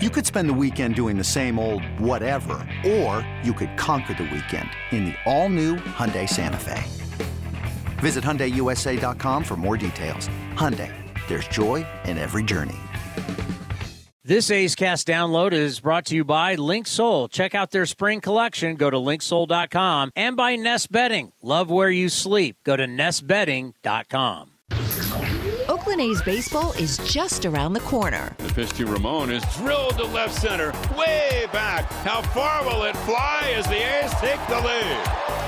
You could spend the weekend doing the same old whatever, or you could conquer the weekend in the all-new Hyundai Santa Fe. Visit HyundaiUSA.com for more details. Hyundai, there's joy in every journey. This A's Cast download is brought to you by Link Linksoul. Check out their spring collection. Go to linksoul.com and by Nest Bedding. Love where you sleep. Go to nestbedding.com. Oakland A's baseball is just around the corner. The pitch to Ramon is drilled to left center, way back. How far will it fly as the A's take the lead?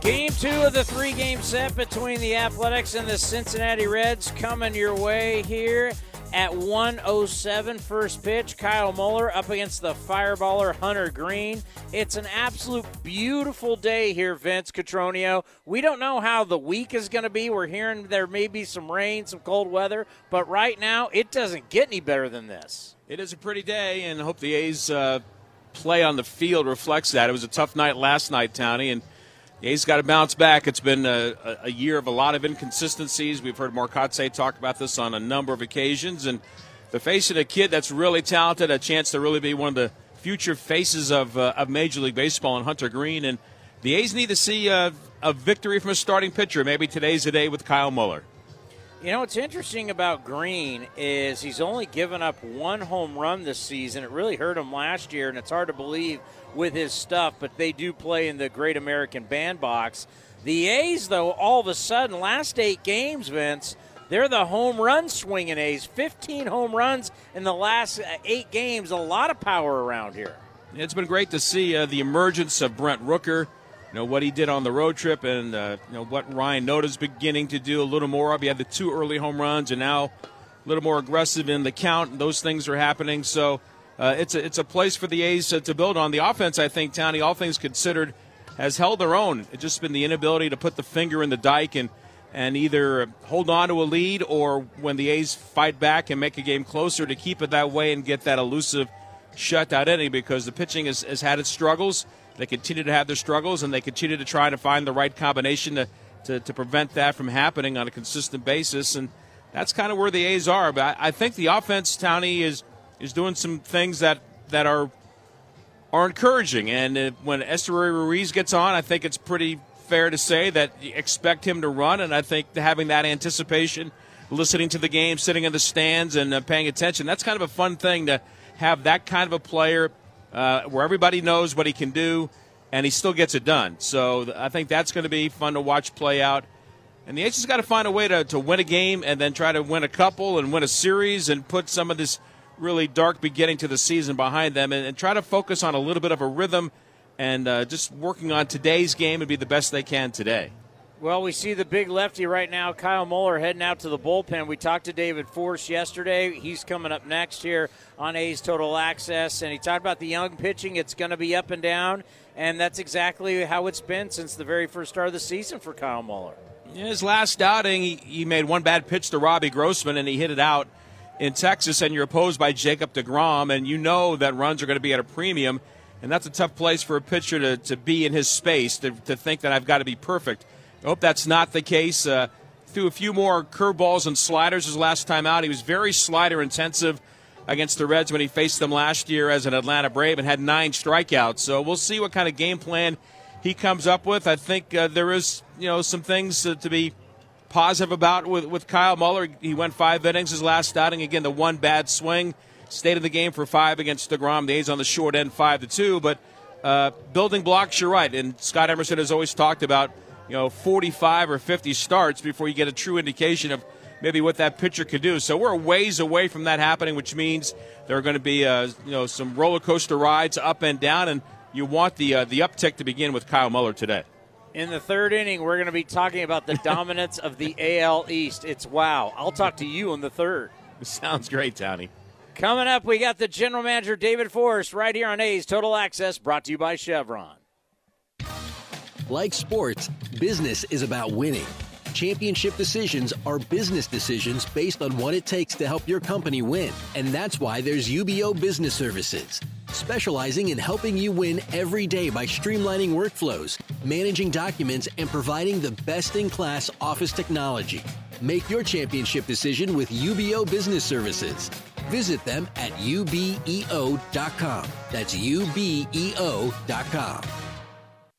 Game two of the three game set between the Athletics and the Cincinnati Reds coming your way here at 107 first pitch. Kyle Muller up against the fireballer Hunter Greene. It's an absolute beautiful day here, Vince Cotroneo. We don't know how the week is going to be. We're hearing there may be some rain, some cold weather, but right now it doesn't get any better than this. It is a pretty day, and hope the A's uh, play on the field reflects that. It was a tough night last night, Townie, and the A's got to bounce back. It's been a, a, year of a lot of inconsistencies. We've heard Marcotte talk about this on a number of occasions, and they're facing a kid that's really talented, a chance to really be one of the future faces of, uh, of Major League Baseball and Hunter Greene. And the A's need to see a, a victory from a starting pitcher. Maybe today's the day with Kyle Muller. You know what's interesting about Greene is he's only given up one home run this season. It really hurt him last year, and it's hard to believe with his stuff, but they do play in the Great American Bandbox. The A's, though, all of a sudden, last eight games, Vince, they're the home run swinging A's. 15 home runs in the last eight games. A lot of power around here. It's been great to see uh, the emergence of Brent Rooker you know what he did on the road trip, and uh, you know what Ryan Noda's beginning to do a little more of. He had the two early home runs, and now a little more aggressive in the count. Those things are happening, so uh, it's a it's a place for the A's to, build on. The offense, I think, Townie, all things considered, has held their own. It's just been the inability to put the finger in the dike and and either hold on to a lead or when the A's fight back and make a game closer to keep it that way and get that elusive shutout inning because the pitching has, has had its struggles they continue to have their struggles, and they continue to try to find the right combination to, to, to prevent that from happening on a consistent basis. And that's kind of where the A's are. But I, think the offense, Townie, is is doing some things that that are are encouraging. And uh, when Esteury Ruiz gets on, I think it's pretty fair to say that you expect him to run. And I think having that anticipation, listening to the game, sitting in the stands, and uh, paying attention, that's kind of a fun thing to have that kind of a player uh, where everybody knows what he can do, and he still gets it done. So I think that's going to be fun to watch play out. And the Aces got to find a way to, to win a game and then try to win a couple and win a series and put some of this really dark beginning to the season behind them and, and try to focus on a little bit of a rhythm and uh, just working on today's game and be the best they can today. Well, we see the big lefty right now, Kyle Muller, heading out to the bullpen. We talked to David Forst yesterday. He's coming up next here on A's Total Access, and he talked about the young pitching. It's going to be up and down, and that's exactly how it's been since the very first start of the season for Kyle Muller. In his last outing, he, he made one bad pitch to Robbie Grossman, and he hit it out in Texas, and you're opposed by Jacob DeGrom, and you know that runs are going to be at a premium, and that's a tough place for a pitcher to, to be in his space, to, to think that I've got to be perfect. I hope that's not the case. Uh, threw a few more curveballs and sliders his last time out. He was very slider intensive against the Reds when he faced them last year as an Atlanta Brave and had nine strikeouts. So we'll see what kind of game plan he comes up with. I think uh, there is, you know, some things to, to be positive about with, with Kyle Muller. He went five innings his last outing. Again, the one bad swing. Stayed in the game for five against DeGrom. The A's on the short end, five to two. But uh, building blocks, you're right. And Scott Emerson has always talked about – you know 45 or 50 starts before you get a true indication of maybe what that pitcher could do. So we're ways away from that happening, which means there are going to be uh, you know some roller coaster rides up and down, and you want the uh, the uptick to begin with Kyle Muller today. In the third inning, we're going to be talking about the dominance of the AL East. It's wow. I'll talk to you in the third. Sounds great, Tony. Coming up, we got the general manager, David Forst, right here on A's Total Access, brought to you by Chevron. Like sports, business is about winning. Championship decisions are business decisions based on what it takes to help your company win. And that's why there's UBEO Business Services, specializing in helping you win every day by streamlining workflows, managing documents, and providing the best in class office technology. Make your championship decision with UBEO Business Services. Visit them at ubeo.com. That's ubeo.com.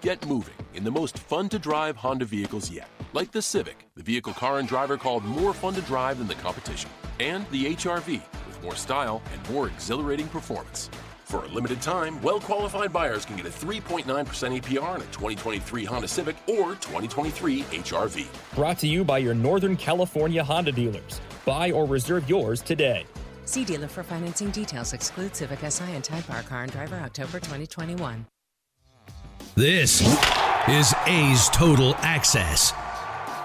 Get moving in the most fun to drive Honda vehicles yet, like the Civic, the vehicle car and driver called more fun to drive than the competition, and the HRV with more style and more exhilarating performance. For a limited time, well qualified buyers can get a 3.9% APR on a 2023 Honda Civic or 2023 HRV. Brought to you by your Northern California Honda dealers. Buy or reserve yours today. See dealer for financing details. Exclude Civic Si and Type R Car and Driver October 2021. This is A's Total Access.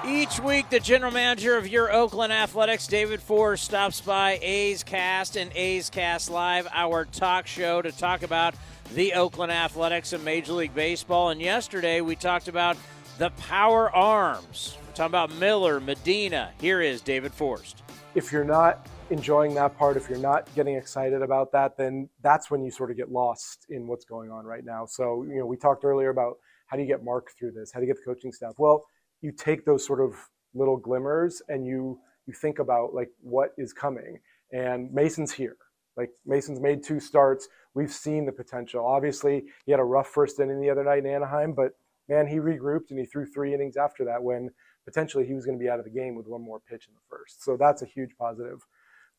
Each week, the general manager of your Oakland Athletics, David Forst, stops by A's Cast and A's Cast Live, our talk show, to talk about the Oakland Athletics and Major League Baseball. And yesterday, we talked about the power arms. We're talking about Miller, Medina. Here is David Forst. If you're not enjoying that part, if you're not getting excited about that, then that's when you sort of get lost in what's going on right now. So, you know, we talked earlier about how do you get Mark through this? How do you get the coaching staff? Well, you take those sort of little glimmers and you you think about like what is coming. And Mason's here. Like Mason's made two starts. We've seen the potential. Obviously, he had a rough first inning the other night in Anaheim, but man, he regrouped and he threw three innings after that when potentially he was going to be out of the game with one more pitch in the first. So that's a huge positive.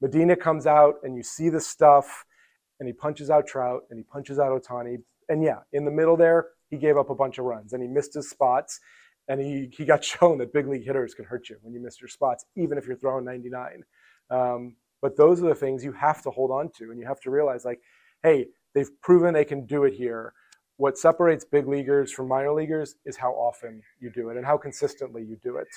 Medina comes out and you see the stuff and he punches out Trout and he punches out Ohtani. And yeah, in the middle there, he gave up a bunch of runs and he missed his spots. And he, he got shown that big league hitters can hurt you when you miss your spots, even if you're throwing 99. Um, but those are the things you have to hold on to. And you have to realize, like, hey, they've proven they can do it here. What separates big leaguers from minor leaguers is how often you do it and how consistently you do it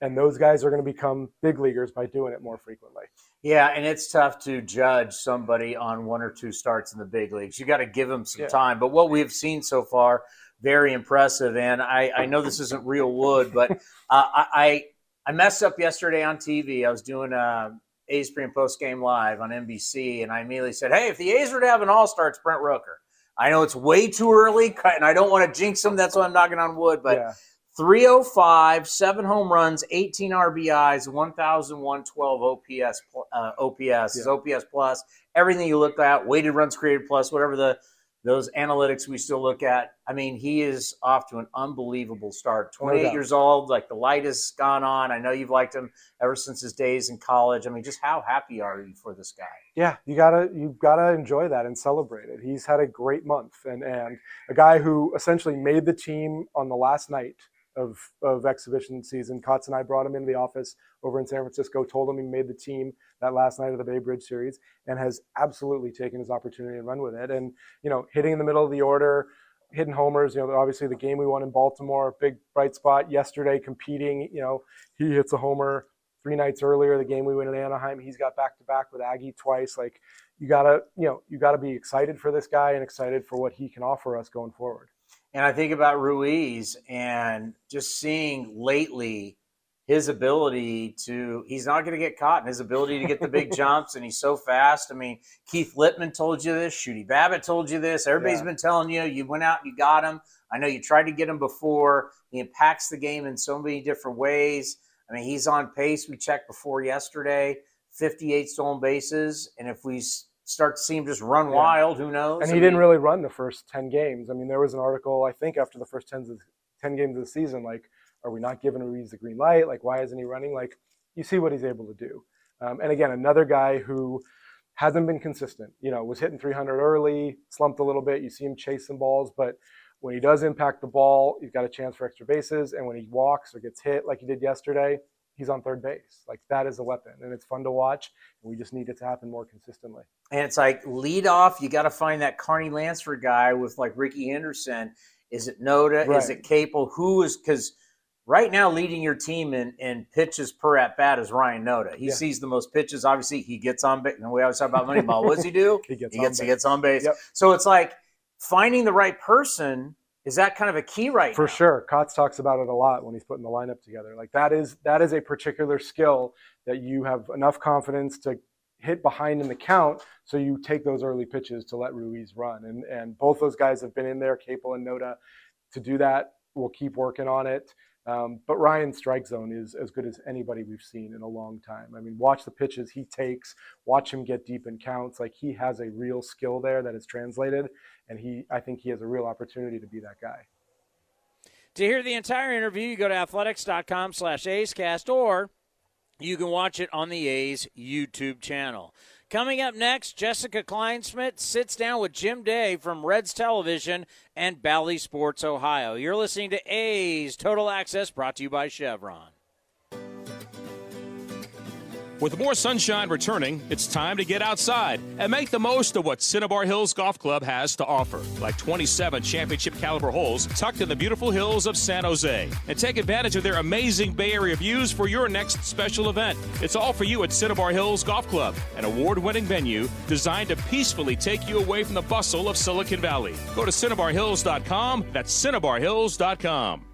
and those guys are going to become big leaguers by doing it more frequently. Yeah, and it's tough to judge somebody on one or two starts in the big leagues. You got to give them some yeah. time. But what we've seen so far, very impressive. And I, I know this isn't real wood, but uh, I I messed up yesterday on TV. I was doing a uh, A's pre and post game live on NBC, and I immediately said, "Hey, if the A's were to have an All Star, it's Brent Rooker." I know it's way too early, and I don't want to jinx them. That's why I'm knocking on wood, but. Yeah 305, seven home runs, 18 RBIs, 1,112 OPS. Uh, OPS yeah. OPS plus. Everything you look at, weighted runs created plus, whatever the those analytics we still look at. I mean, he is off to an unbelievable start. 28 no years old, like the light has gone on. I know you've liked him ever since his days in college. I mean, just how happy are you for this guy? Yeah, you gotta you gotta enjoy that and celebrate it. He's had a great month, and and a guy who essentially made the team on the last night of, of exhibition season. Kotz and I brought him into the office over in San Francisco, told him he made the team that last night of the Bay Bridge series, and has absolutely taken his opportunity and run with it. And, you know, hitting in the middle of the order, hitting homers, you know, obviously the game we won in Baltimore, big bright spot yesterday, competing, you know, he hits a homer three nights earlier, the game we win in Anaheim, he's got back to back with Aggie twice. Like, you gotta, you know, you gotta be excited for this guy and excited for what he can offer us going forward. And I think about Ruiz and just seeing lately his ability to, he's not going to get caught in his ability to get the big jumps, and he's so fast. I mean, Keith Lieppman told you this, Shooty Babitt told you this. Everybody's yeah. been telling you, you went out and you got him. I know you tried to get him before. He impacts the game in so many different ways. I mean, he's on pace. We checked before yesterday, 58 stolen bases. And if we start to see him just run yeah. wild. Who knows? And he I didn't really run the first 10 games. I mean, there was an article, I think, after the first 10, 10 games of the season, like, are we not giving Ruiz the green light? Like, why isn't he running? Like, you see what he's able to do. Um, and again, another guy who hasn't been consistent. You know, was hitting 300 early, slumped a little bit. You see him chasing balls, but when he does impact the ball, he's got a chance for extra bases. And when he walks or gets hit like he did yesterday, he's on third base. Like that is a weapon, and it's fun to watch. And we just need it to happen more consistently. And it's like lead off. You got to find that Carney Lansford guy with like Rickey Henderson. Is it Noda? Right. Is it Capel? Who is because right now leading your team in, in pitches per at bat is Ryan Noda. He Yeah. sees the most pitches. Obviously, he gets on base. And we always talk about Moneyball. What does he do? He gets he on gets, he base. gets on base. Yep. So it's like finding the right person. Is that kind of a key right For now? sure, Kotz talks about it a lot when he's putting the lineup together. Like that is that is a particular skill that you have enough confidence to hit behind in the count, so you take those early pitches to let Ruiz run. And and both those guys have been in there, Capel and Noda, to do that. We'll keep working on it. Um, but Ryan's strike zone is as good as anybody we've seen in a long time. I mean, watch the pitches he takes, watch him get deep in counts. Like he has a real skill there that is translated, and he I think he has a real opportunity to be that guy. To hear the entire interview, you go to athletics.com slash A'scast or you can watch it on the A's YouTube channel. Coming up next, Jessica Kleinschmidt sits down with Jim Day from Reds Television and Bally Sports Ohio. You're listening to A's Total Access brought to you by Chevron. With more sunshine returning, it's time to get outside and make the most of what Cinnabar Hills Golf Club has to offer, like 27 championship caliber holes tucked in the beautiful hills of San Jose. And take advantage of their amazing Bay Area views for your next special event. It's all for you at Cinnabar Hills Golf Club, an award winning venue designed to peacefully take you away from the bustle of Silicon Valley. Go to CinnabarHills.com. That's CinnabarHills.com.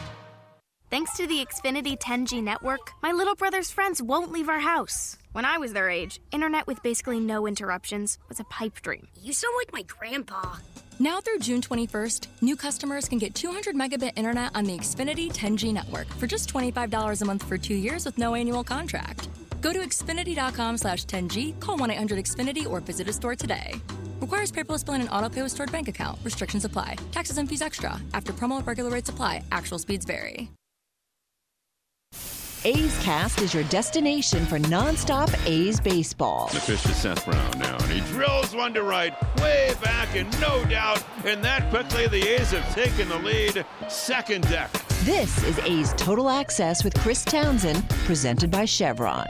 Thanks to the Xfinity 10G network, my little brother's friends won't leave our house. When I was their age, internet with basically no interruptions was a pipe dream. You sound like my grandpa. Now through June 21st, new customers can get 200 megabit internet on the Xfinity 10G network for just $25 a month for two years with no annual contract. Go to Xfinity.com slash 10G, call 1-800-XFINITY, or visit a store today. Requires paperless billing and auto pay with stored bank account. Restrictions apply. Taxes and fees extra. After promo, regular rates apply. Actual speeds vary. A's Cast is your destination for nonstop A's baseball. The pitch to Seth Brown now, and he drills one to right, way back, and no doubt. And that quickly, the A's have taken the lead. Second deck. This is A's Total Access with Chris Townsend, presented by Chevron.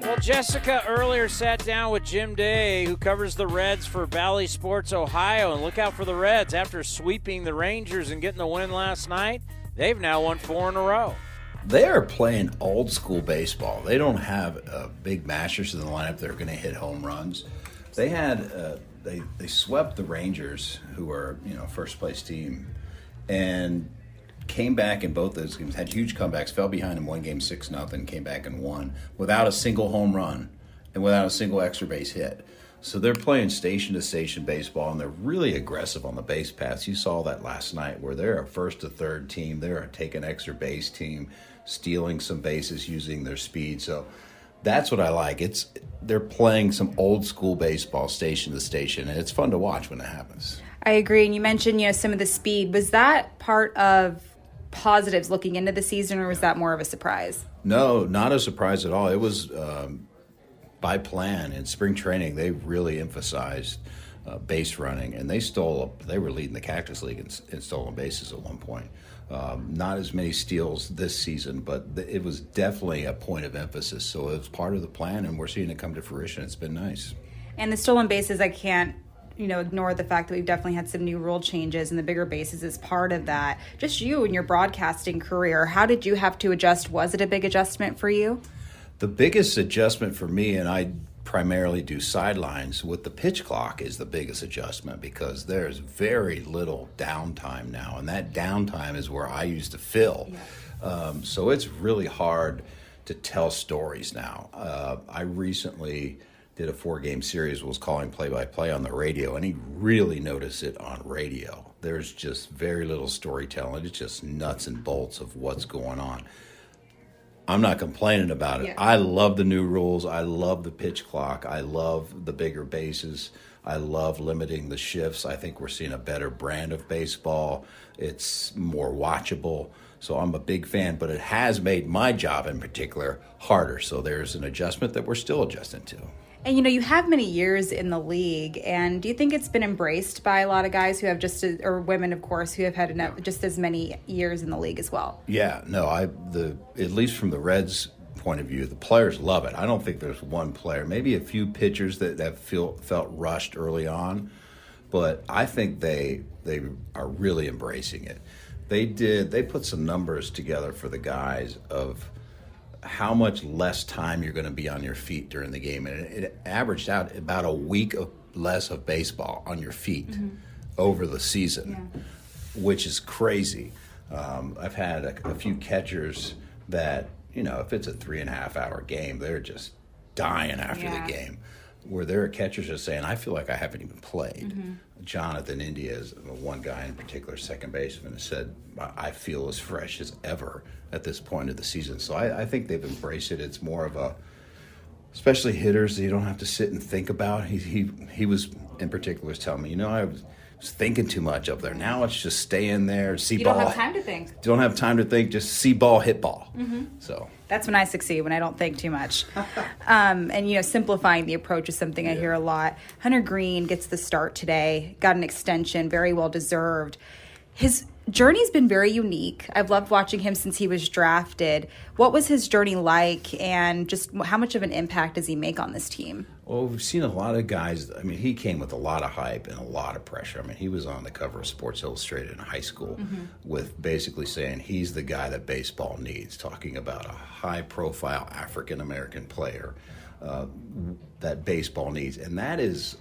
Well, Jessica earlier sat down with Jim Day, who covers the Reds for Bally Sports Ohio. And look out for the Reds. After sweeping the Rangers and getting the win last night, they've now won four in a row. They are playing old school baseball. They don't have big mashers in the lineup that are going to hit home runs. They had uh, they they swept the Rangers, who are you know first place team, and came back in both those games. Had huge comebacks, fell behind in one game six nothing, came back and won without a single home run and without a single extra base hit. So they're playing station to station baseball, and they're really aggressive on the base paths. You saw that last night, where they're a first to third team. They're a take an extra base team, stealing some bases using their speed. So that's what I like. It's they're playing some old school baseball, station to station, and it's fun to watch when it happens. I agree. And you mentioned, you know, some of the speed. Was that part of positives looking into the season, or was that more of a surprise? No, not a surprise at all. It was um, by plan in spring training. They really emphasized uh, base running, and they stole. They were leading the Cactus League in, in stolen bases at one point. Um, not as many steals this season, but th- it was definitely a point of emphasis. So it was part of the plan, and we're seeing it come to fruition. It's been nice. And the stolen bases, I can't you know ignore the fact that we've definitely had some new rule changes and the bigger bases is part of that just you and your broadcasting career how did you have to adjust was it a big adjustment for you The biggest adjustment for me, and I primarily do sidelines with the pitch clock, is the biggest adjustment because there's very little downtime now, and that downtime is where I used to fill. Um, so it's really hard to tell stories now. Uh, I recently did a four game series, was calling play by play on the radio, and he really noticed it on radio. There's just very little storytelling. It's just nuts and bolts of what's going on. I'm not complaining about it. Yeah. I love the new rules. I love the pitch clock. I love the bigger bases. I love limiting the shifts. I think we're seeing a better brand of baseball. It's more watchable. So I'm a big fan, but it has made my job in particular harder. So there's an adjustment that we're still adjusting to. And you know, you have many years in the league, and do you think it's been embraced by a lot of guys who have just, as, or women, of course, who have had enough, just as many years in the league as well? Yeah, no, I the at least from the Reds' point of view, the players love it. I don't think there's one player, maybe a few pitchers that that feel felt rushed early on, but I think they they are really embracing it. They did they put some numbers together for the guys of how much less time you're going to be on your feet during the game, and it, it averaged out about a week of less of baseball on your feet over the season, which is crazy. Um, I've had a, a few catchers that you know if it's a three and a half hour game, they're just dying after Yeah. the game. Where there are catchers are saying, "I feel like I haven't even played." Jonathan India is one guy in particular, second baseman, has said, "I feel as fresh as ever at this point of the season." So I, I think they've embraced it. It's more of a, especially hitters that you don't have to sit and think about. He he he was in particular was telling me, you know, I was, thinking too much up there. Now it's just stay in there, see You ball. don't have time to think. Don't have time to think. Just see ball, hit ball. Mhm. So That's when I succeed, when I don't think too much. um, and, you know, simplifying the approach is something I hear a lot. Hunter Greene gets the start today, got an extension, very well deserved. His journey's been very unique. I've loved watching him since he was drafted. What was his journey like, and just how much of an impact does he make on this team? Well, we've seen a lot of guys. I mean, he came with a lot of hype and a lot of pressure. I mean, he was on the cover of Sports Illustrated in high school Mhm. with basically saying he's the guy that baseball needs, talking about a high profile African American player uh, that baseball needs. And that is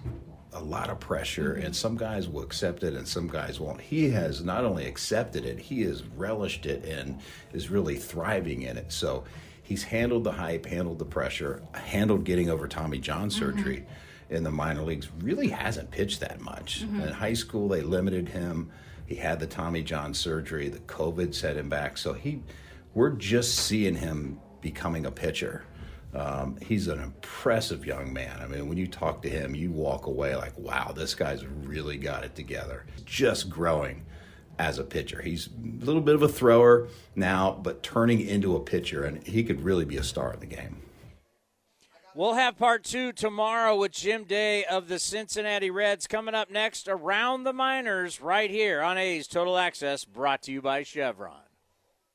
a lot of pressure, and some guys will accept it and some guys won't. He has not only accepted it, he has relished it and is really thriving in it. So he's handled the hype, handled the pressure, handled getting over Tommy John surgery in the minor leagues. Really hasn't pitched that much. Mhm. In high school, they limited him. He had the Tommy John surgery. The COVID set him back. So he, we're just seeing him becoming a pitcher. Um, he's an impressive young man. I mean, when you talk to him, you walk away like, wow, this guy's really got it together. Just growing as a pitcher. He's a little bit of a thrower now, but turning into a pitcher, and he could really be a star in the game. We'll have part two tomorrow with Jim Day of the Cincinnati Reds coming up next around the Miners, right here on A's Total Access, brought to you by Chevron.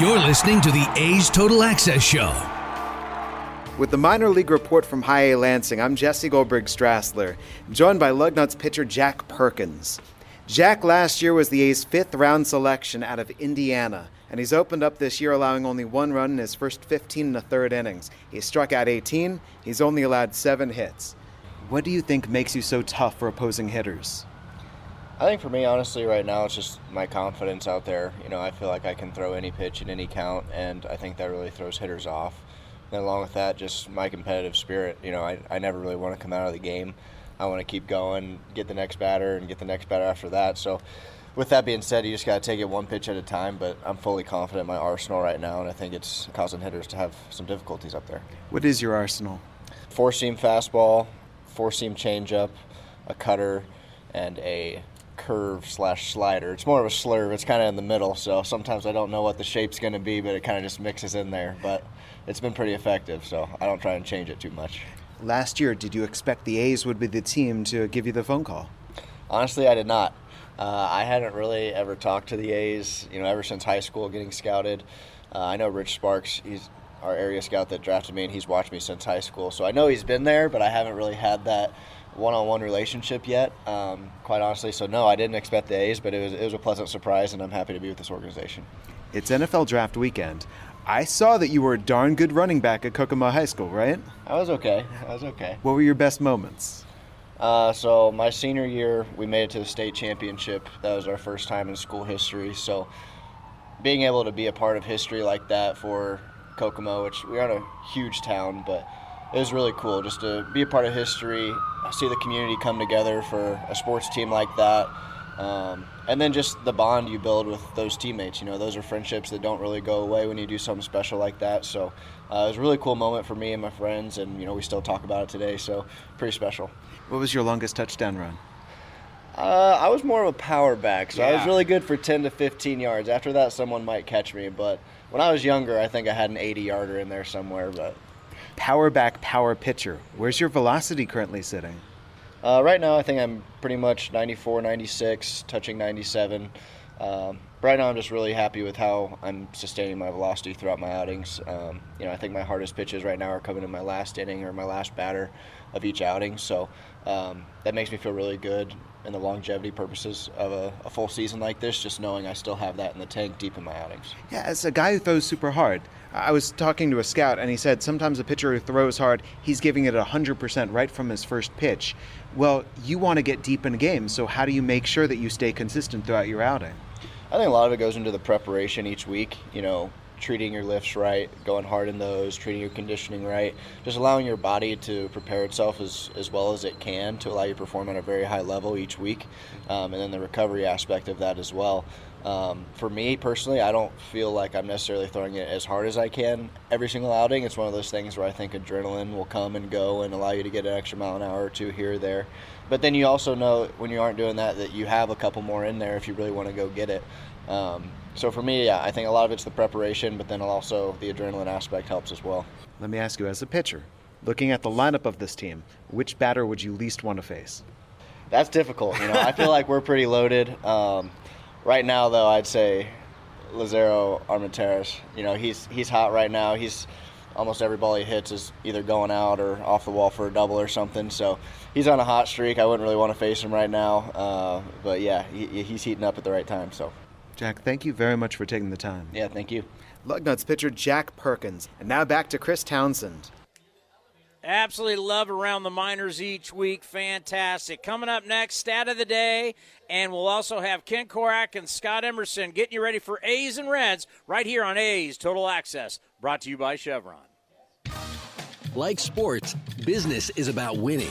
You're listening to the A's Total Access Show. With the minor league report from High A Lansing, I'm Jesse Goldberg Strassler, joined by Lugnuts pitcher Jack Perkins. Jack last year was the A's fifth round selection out of Indiana, and he's opened up this year allowing only one run in his first 15 and a third innings. He struck out 18, he's only allowed seven hits. What do you think makes you so tough for opposing hitters? I think for me, honestly, right now, it's just my confidence out there. You know, I feel like I can throw any pitch in any count, and I think that really throws hitters off. And along with that, just my competitive spirit. You know, I, I never really want to come out of the game. I want to keep going, get the next batter, and get the next batter after that. So with that being said, you just got to take it one pitch at a time. But I'm fully confident in my arsenal right now, and I think it's causing hitters to have some difficulties up there. What is your arsenal? Four seam fastball, four seam changeup, a cutter, and a curve slash slider. It's more of a slurve. It's kind of in the middle, so sometimes I don't know what the shape's going to be, but it kind of just mixes in there. But it's been pretty effective, so I don't try and change it too much. Last year, did you expect the A's would be the team to give you the phone call? Honestly, I did not. Uh, I hadn't really ever talked to the A's, you know, ever since high school getting scouted. Uh, I know Rich Sparks, he's our area scout that drafted me, and he's watched me since high school. So I know he's been there, but I haven't really had that one-on-one relationship yet, um, quite honestly. So no, I didn't expect the A's, but it was it was a pleasant surprise, and I'm happy to be with this organization. It's NFL draft weekend. I saw that you were a darn good running back at Kokomo High School, right? I was okay. I was okay. What were your best moments? Uh, so my senior year, we made it to the state championship. That was our first time in school history. So being able to be a part of history like that for Kokomo, which we aren't a huge town, but it was really cool just to be a part of history, see the community come together for a sports team like that. Um, and then just the bond you build with those teammates. You know, those are friendships that don't really go away when you do something special like that. So uh, it was a really cool moment for me and my friends, and you know, we still talk about it today. So pretty special. What was your longest touchdown run? Uh, I was more of a power back, so I was really good for 10 to 15 yards. After that, someone might catch me, but when I was younger, I think I had an 80 yarder in there somewhere. But Power back, power pitcher. Where's your velocity currently sitting? Uh, right now, I think I'm pretty much 94, 96, touching 97. Um, right now, I'm just really happy with how I'm sustaining my velocity throughout my outings. Um, you know, I think my hardest pitches right now are coming in my last inning or my last batter of each outing. So um, that makes me feel really good in the longevity purposes of a, a full season like this, just knowing I still have that in the tank deep in my outings. Yeah, as a guy who throws super hard, I was talking to a scout and he said sometimes a pitcher who throws hard, he's giving it 100% right from his first pitch. Well, you want to get deep in a game, so how do you make sure that you stay consistent throughout your outing? I think a lot of it goes into the preparation each week. You know, treating your lifts right, going hard in those, treating your conditioning right, just allowing your body to prepare itself as, as well as it can to allow you to perform at a very high level each week, um, and then the recovery aspect of that as well. Um, for me personally, I don't feel like I'm necessarily throwing it as hard as I can every single outing. It's one of those things where I think adrenaline will come and go and allow you to get an extra mile an hour or two here or there. But then you also know when you aren't doing that that you have a couple more in there if you really want to go get it. Um, so for me, yeah, I think a lot of it's the preparation, but then also the adrenaline aspect helps as well. Let me ask you, as a pitcher, looking at the lineup of this team, which batter would you least want to face? That's difficult. You know, I feel like we're pretty loaded. Um, right now, though, I'd say Lazaro Armenteros. You know, he's he's hot right now. He's almost every ball he hits is either going out or off the wall for a double or something. So he's on a hot streak. I wouldn't really want to face him right now. Uh, but yeah, he, he's heating up at the right time. So Jack, thank you very much for taking the time. yeah, thank you. Lugnuts pitcher Jack Perkins. And now back to Chris Townsend. Absolutely love around the minors each week. Fantastic. Coming up next, stat of the day, and we'll also have Ken Korach and Scott Emerson getting you ready for A's and Reds right here on A's Total Access, brought to you by Chevron. Like sports, business is about winning.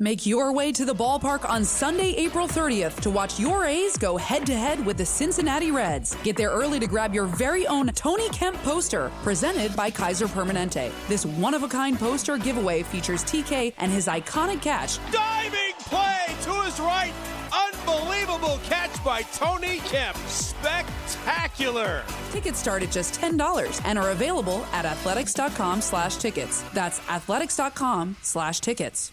Make your way to the ballpark on Sunday, April 30th to watch your A's go head to head with the Cincinnati Reds. Get there early to grab your very own Tony Kemp poster presented by Kaiser Permanente. This one of a kind poster giveaway features TK and his iconic catch. Diving play to his right. Unbelievable catch by Tony Kemp. Spectacular. Tickets start at just $10 and are available at athletics.com slash tickets. That's athletics.com slash tickets.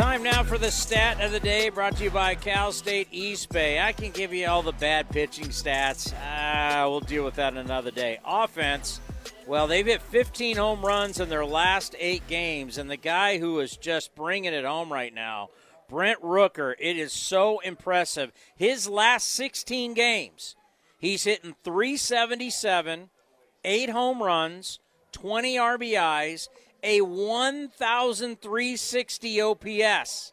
Time now for the stat of the day brought to you by Cal State East Bay. I can give you all the bad pitching stats. Ah, we'll deal with that another day. Offense, well, they've hit 15 home runs in their last eight games, and the guy who is just bringing it home right now, Brent Rooker, it is so impressive. His last 16 games, he's hitting 377, eight home runs, 20 RBIs, a 1,360 OPS.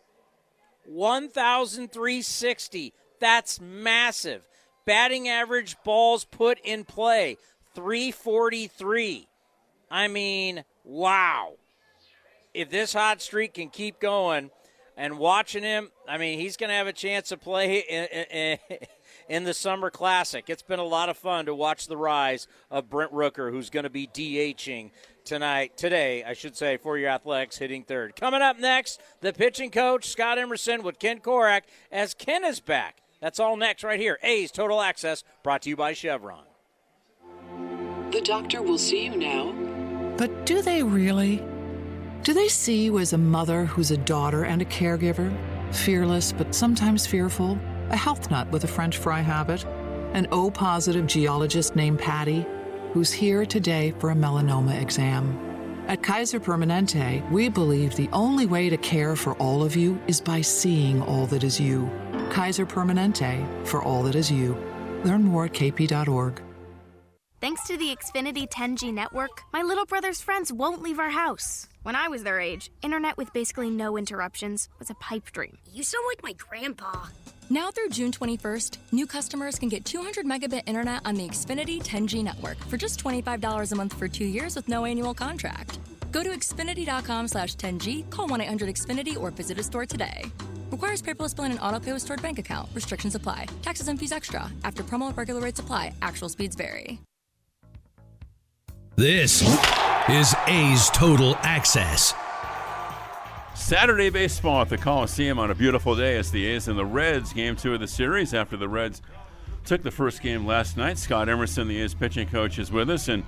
1,360. That's massive. Batting average balls put in play 343. I mean, wow. If this hot streak can keep going and watching him, I mean, he's going to have a chance to play in, the Summer Classic. It's been a lot of fun to watch the rise of Brent Rooker, who's going to be DHing tonight, today, I should say, for your Athletics hitting third. Coming up next, the pitching coach, Scott Emerson, with Ken Korach as Ken is back. That's all next right here. A's Total Access, brought to you by Chevron. The doctor will see you now. But do they really? Do they see you as a mother who's a daughter and a caregiver? Fearless, but sometimes fearful? A health nut with a French fry habit? An O positive geologist named Patty? who's here today for a melanoma exam. At Kaiser Permanente, we believe the only way to care for all of you is by seeing all that is you. Kaiser Permanente, for all that is you. Learn more at kp.org. Thanks to the Xfinity 10G network, my little brother's friends won't leave our house. When I was their age, internet with basically no interruptions was a pipe dream. You sound like my grandpa. Now through June 21st, new customers can get 200 megabit internet on the Xfinity 10G network for just $25 a month for two years with no annual contract. Go to Xfinity.com slash 10G, call 1 800 Xfinity, or visit a store today. Requires paperless billing and auto pay with stored bank account. Restrictions apply. Taxes and fees extra. After promo, regular rates apply. Actual speeds vary. This is A's Total Access. Saturday baseball at the Coliseum on a beautiful day as the A's and the Reds game two of the series after the Reds took the first game last night. Scott Emerson, the A's pitching coach, is with us, and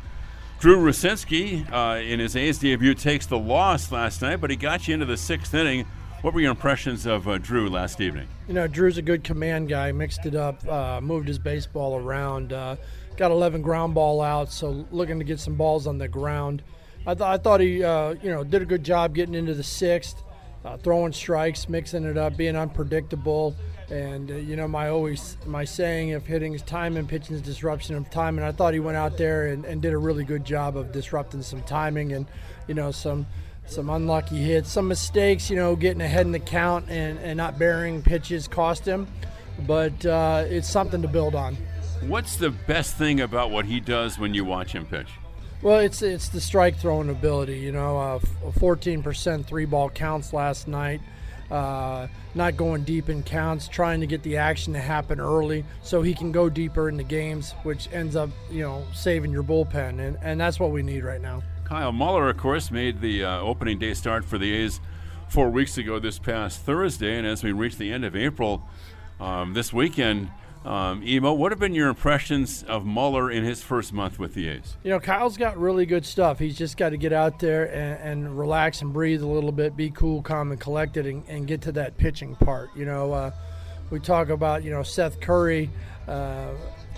Drew Rucinski uh, in his A's debut takes the loss last night, but he got you into the sixth inning. What were your impressions of uh, Drew last evening? You know, Drew's a good command guy. Mixed it up, uh, moved his baseball around, uh, got 11 ground ball outs, so looking to get some balls on the ground. I, th- I thought he, uh, you know, did a good job getting into the sixth, uh, throwing strikes, mixing it up, being unpredictable. And uh, you know, my always my saying of hitting is time and pitching is disruption of time. And I thought he went out there and, and did a really good job of disrupting some timing and you know some some unlucky hits, some mistakes. You know, getting ahead in the count and, and not bearing pitches cost him. But uh, it's something to build on. What's the best thing about what he does when you watch him pitch? Well, it's it's the strike throwing ability. You know, uh, 14% three ball counts last night. Uh, not going deep in counts, trying to get the action to happen early so he can go deeper in the games, which ends up, you know, saving your bullpen. And, and that's what we need right now. Kyle Muller, of course, made the uh, opening day start for the A's four weeks ago this past Thursday. And as we reach the end of April um, this weekend, um, Emo, what have been your impressions of Muller in his first month with the A's? You know, Kyle's got really good stuff. He's just got to get out there and, and, relax and breathe a little bit, be cool, calm, and collected, and, and get to that pitching part. You know, uh, we talk about, you know, Steph Curry uh,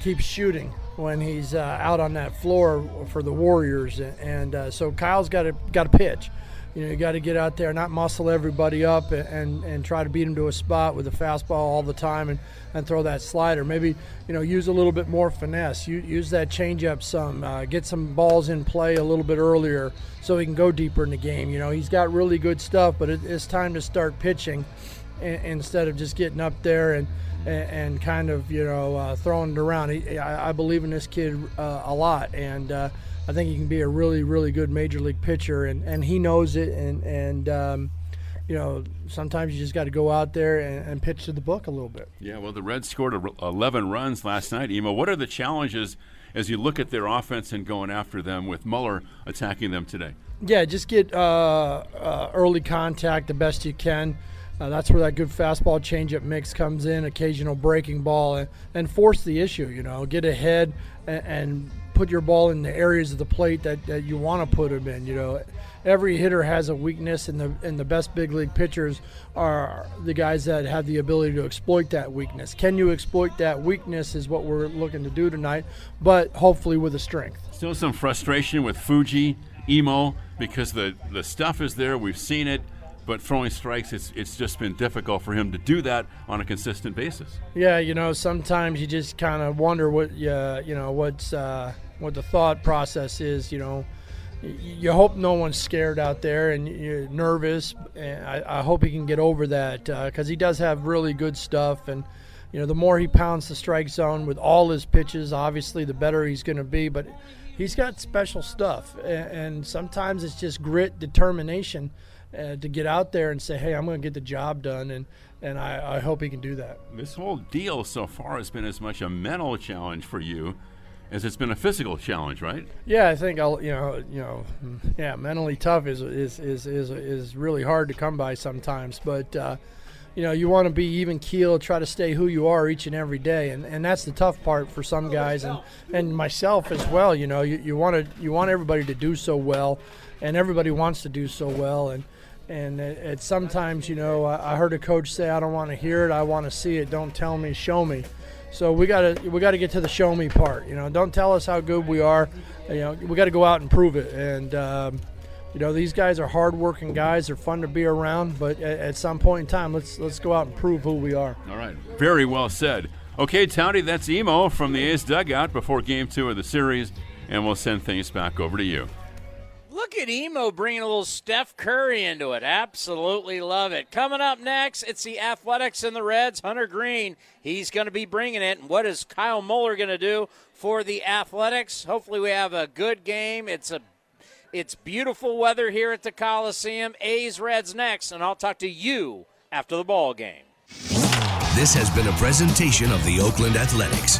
keeps shooting when he's uh, out on that floor for the Warriors, and uh, so Kyle's got to got to pitch. You know, you got to get out there, not muscle everybody up, and, and, and try to beat them to a spot with a fastball all the time, and and throw that slider. Maybe you know use a little bit more finesse. use that changeup some. Uh, get some balls in play a little bit earlier so he can go deeper in the game. You know he's got really good stuff, but it, it's time to start pitching instead of just getting up there and and, and kind of you know uh, throwing it around. He, I, I, believe in this kid uh, a lot, and uh, I think he can be a really really good major league pitcher, and, and he knows it, and and um, you know sometimes you just got to go out there and, and, pitch to the book a little bit. Yeah, well, the Reds scored 11 runs last night. Emo, what are the challenges as you look at their offense and going after them with Muller attacking them today? Yeah, just get uh, uh, early contact the best you can. Uh, that's where that good fastball changeup mix comes in, occasional breaking ball, and, and force the issue. You know, get ahead and, and put your ball in the areas of the plate that, that you want to put them in. You know, every hitter has a weakness, and the and the best big league pitchers are the guys that have the ability to exploit that weakness. Can you exploit that weakness? Is what we're looking to do tonight, but hopefully with a strength. Still some frustration with Fuji, Emo, because the the stuff is there. We've seen it but throwing strikes, it's it's just been difficult for him to do that on a consistent basis. Yeah, you know, sometimes you just kind of wonder what uh, you know what's uh, what the thought process is. You know, you hope no one's scared out there and you're nervous. And I, I hope he can get over that because uh, he does have really good stuff. And, you know, the more he pounds the strike zone with all his pitches, obviously, the better he's going to be. But he's got special stuff. And, and sometimes it's just grit, determination uh, to get out there and say, hey, I'm going to get the job done. And, and I, I hope he can do that. This whole deal so far has been as much a mental challenge for you as it's been a physical challenge, right? Yeah, I think I'll, you know, you know, yeah, mentally tough is is is is, is really hard to come by sometimes, but. Uh, you know, you want to be even keel, try to stay who you are each and every day, and, and that's the tough part for some guys and, and myself as well. You know, you, you want to you want everybody to do so well, and everybody wants to do so well, and and sometimes you know I, I heard a coach say I don't want to hear it, I want to see it. Don't tell me, show me. So we got to we got to get to the show me part. You know, don't tell us how good we are. You know, we got to go out and prove it. And um, you know, these guys are hardworking guys. They're fun to be around. But at, at, some point in time, let's let's go out and prove who we are. All right, very well said. Okay, Townie, that's emo from the A's dugout before Game Two of the series, and we'll send things back over to you. Look at Emo bringing a little Steph Curry into it. Absolutely love it. Coming up next, it's the Athletics and the Reds. Hunter Greene, he's going to be bringing it. And what is Kyle Muller going to do for the Athletics? Hopefully, we have a good game. It's a it's beautiful weather here at the Coliseum. A's Reds next, and I'll talk to you after the ball game. This has been a presentation of the Oakland Athletics.